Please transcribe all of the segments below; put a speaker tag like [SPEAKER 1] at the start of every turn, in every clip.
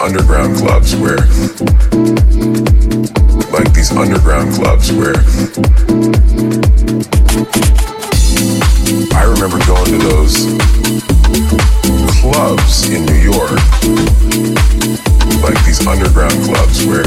[SPEAKER 1] underground clubs where like these underground clubs where I remember going to
[SPEAKER 2] those clubs in New York like these underground clubs where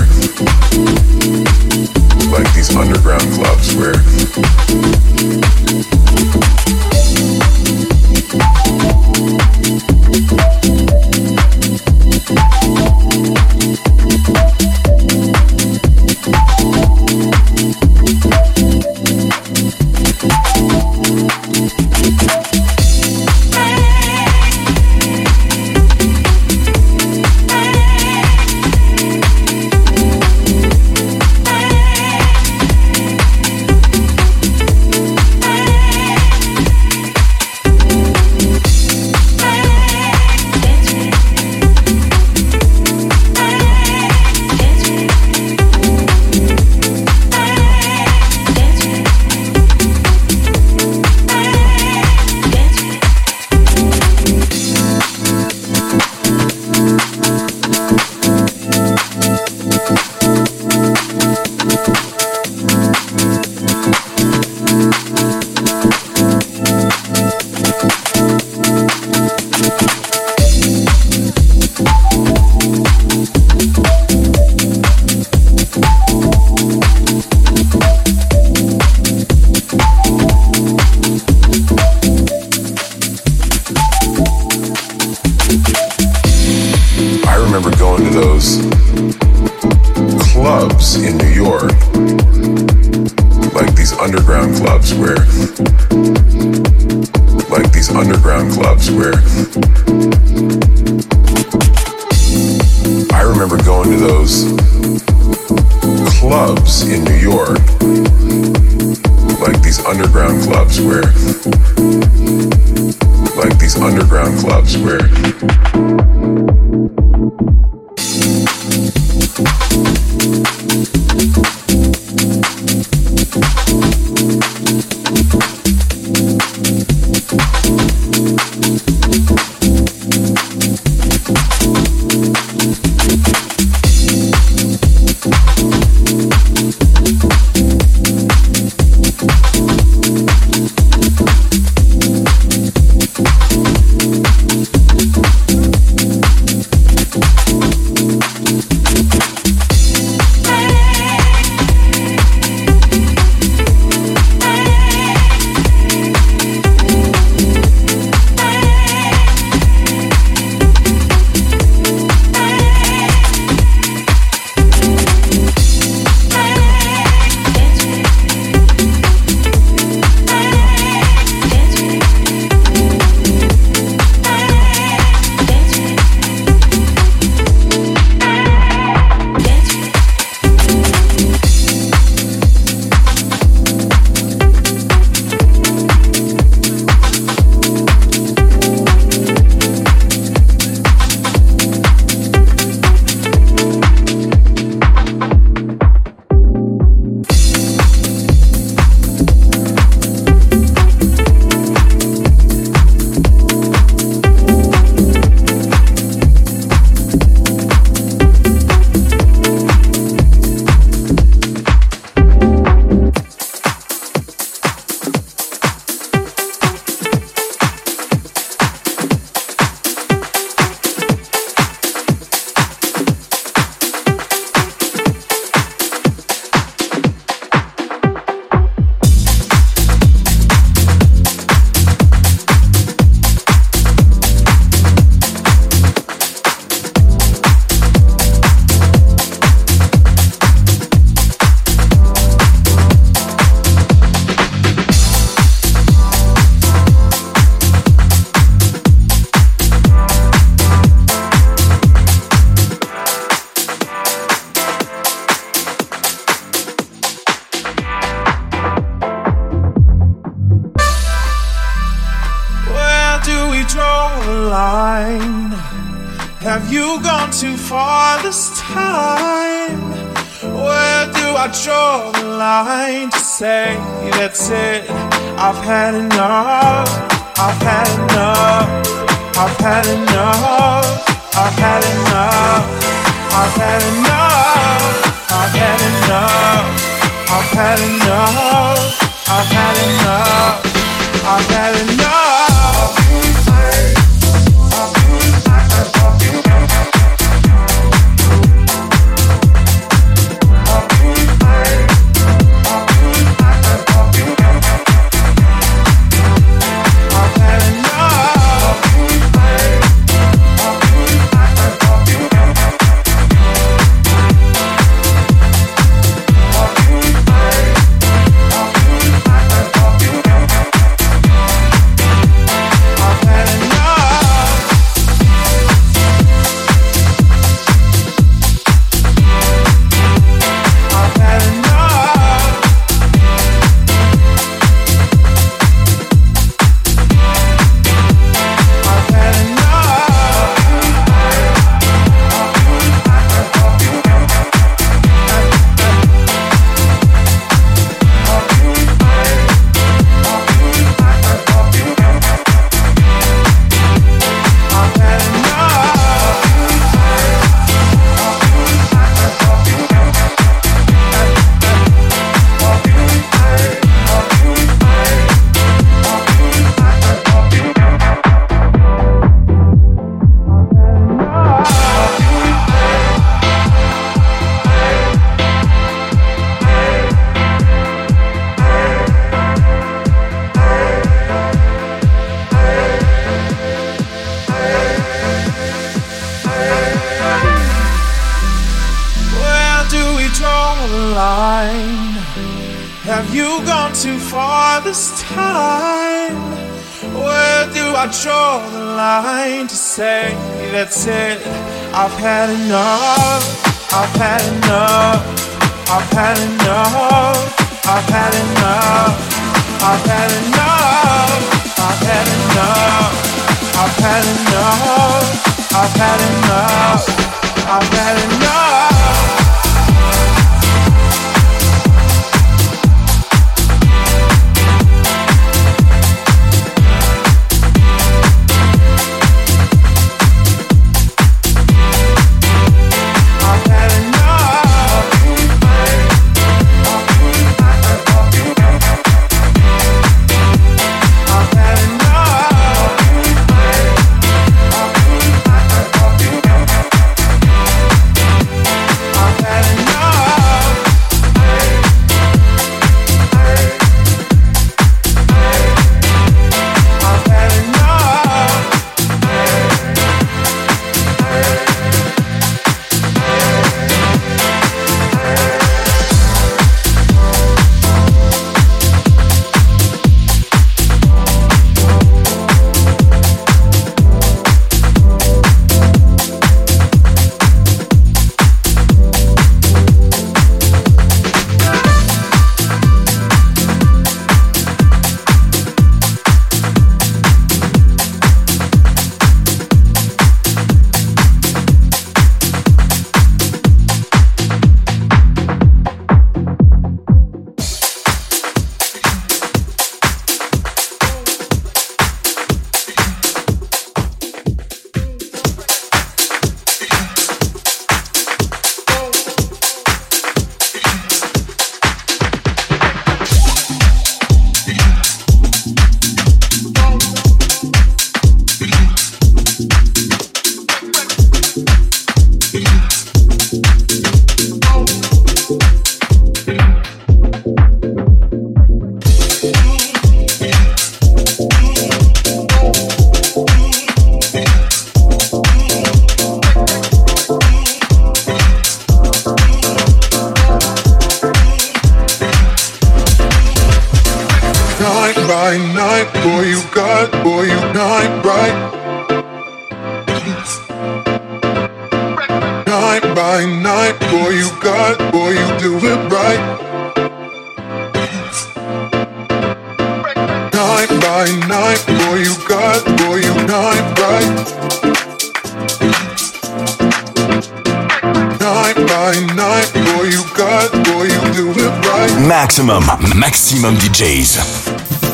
[SPEAKER 3] Maximum, maximum DJs.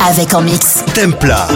[SPEAKER 4] Avec en mix
[SPEAKER 5] Templar.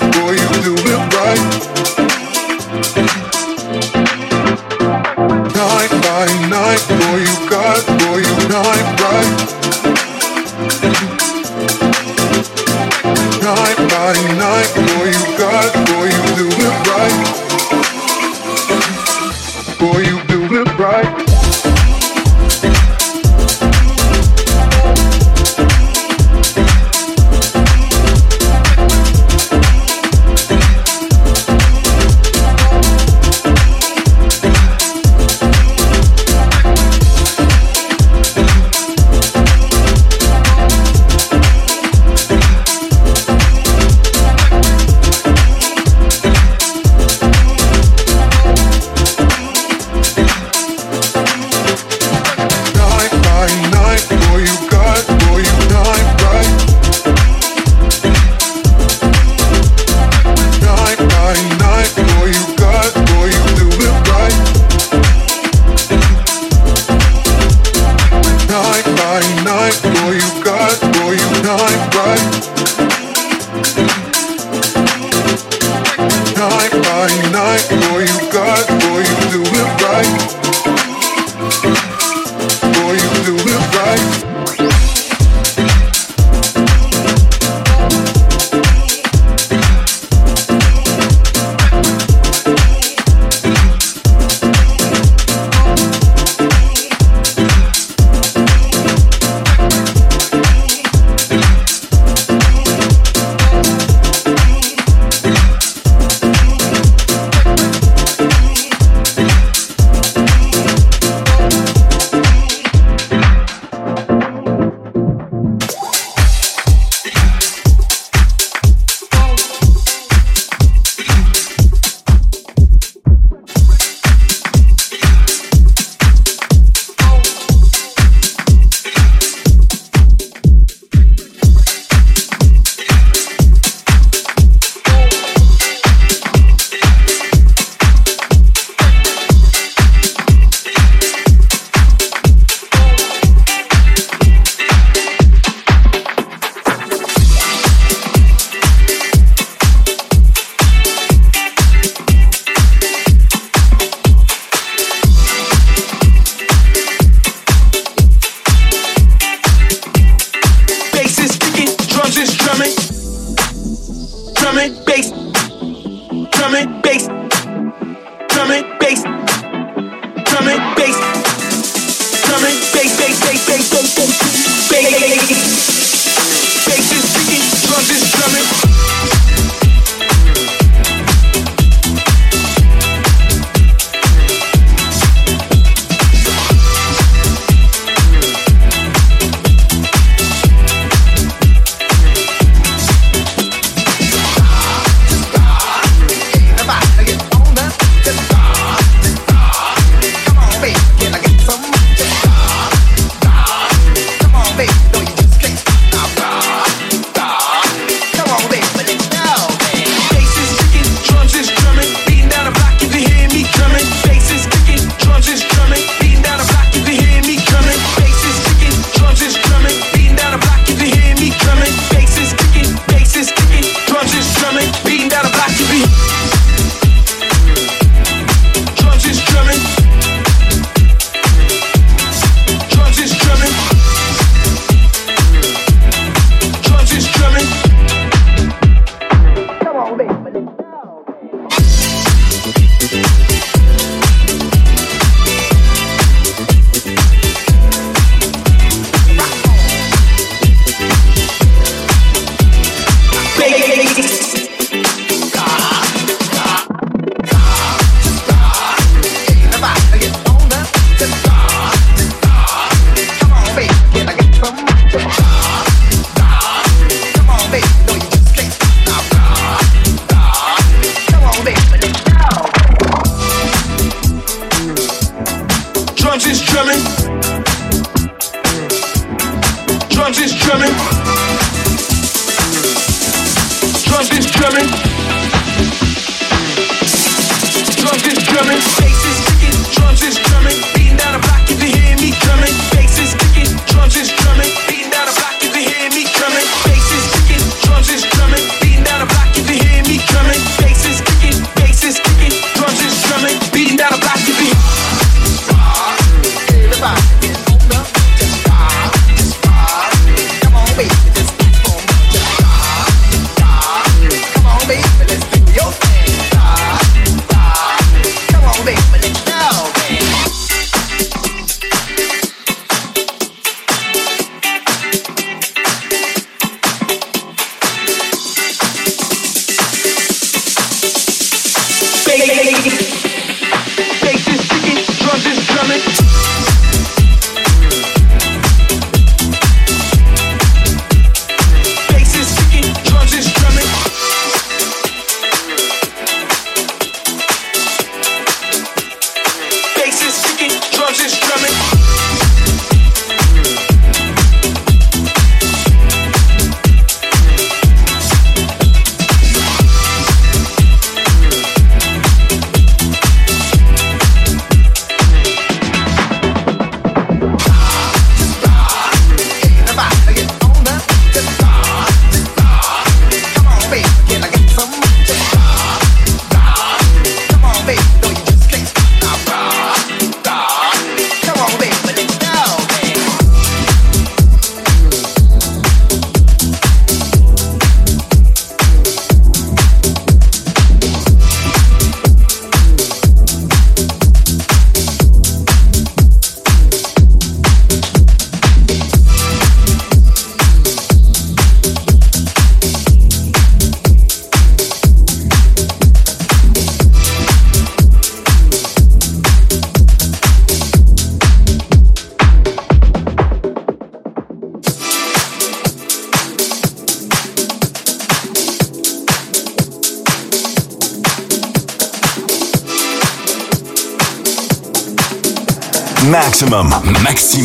[SPEAKER 2] Boy, you do you right.
[SPEAKER 6] Maxximum,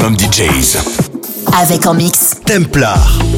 [SPEAKER 6] maximum DJs.
[SPEAKER 4] Avec en mix.
[SPEAKER 6] Templar.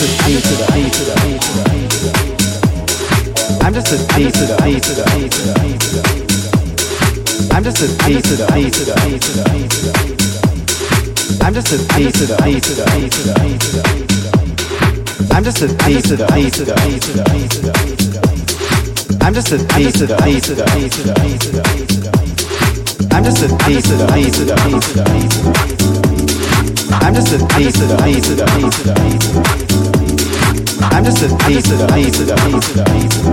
[SPEAKER 7] Just a A to the A to the I'm just a A to the A to the A to the I'm just a A to the A to the A to the I'm just a A to the A to the A to the A to the I'm just a A to the A to the A to the A to the I'm just a A to the A to the A to the A to the I'm just a A to the A to the A to the A to the I'm just a A to the A to the A to the A to the I'm just a A to the A to the A to the A to the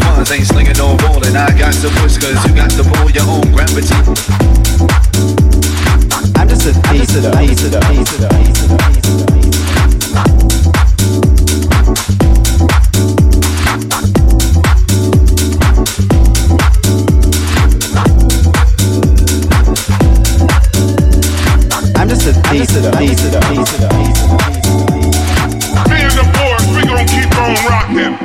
[SPEAKER 8] Mars ain't slinging no ballin'. I got some whiskers, you got to pull your own gravity.
[SPEAKER 7] I'm just a A to the A to the A to the A to the A to the
[SPEAKER 5] and the boys, we gon' keep on rocking.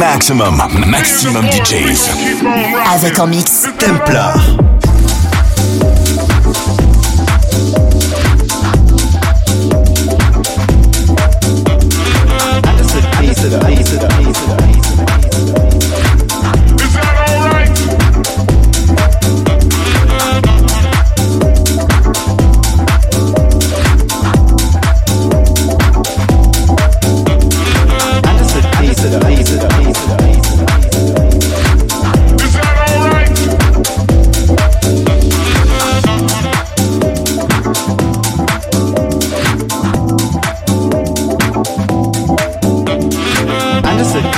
[SPEAKER 6] Maxximum, maxximum DJs.
[SPEAKER 5] Keep on rocking.
[SPEAKER 4] Avec en mix
[SPEAKER 6] Templar.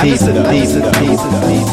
[SPEAKER 7] I'm just a A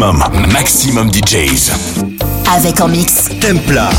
[SPEAKER 3] Maximum, maximum DJs.
[SPEAKER 4] Avec en mix.
[SPEAKER 3] Templar.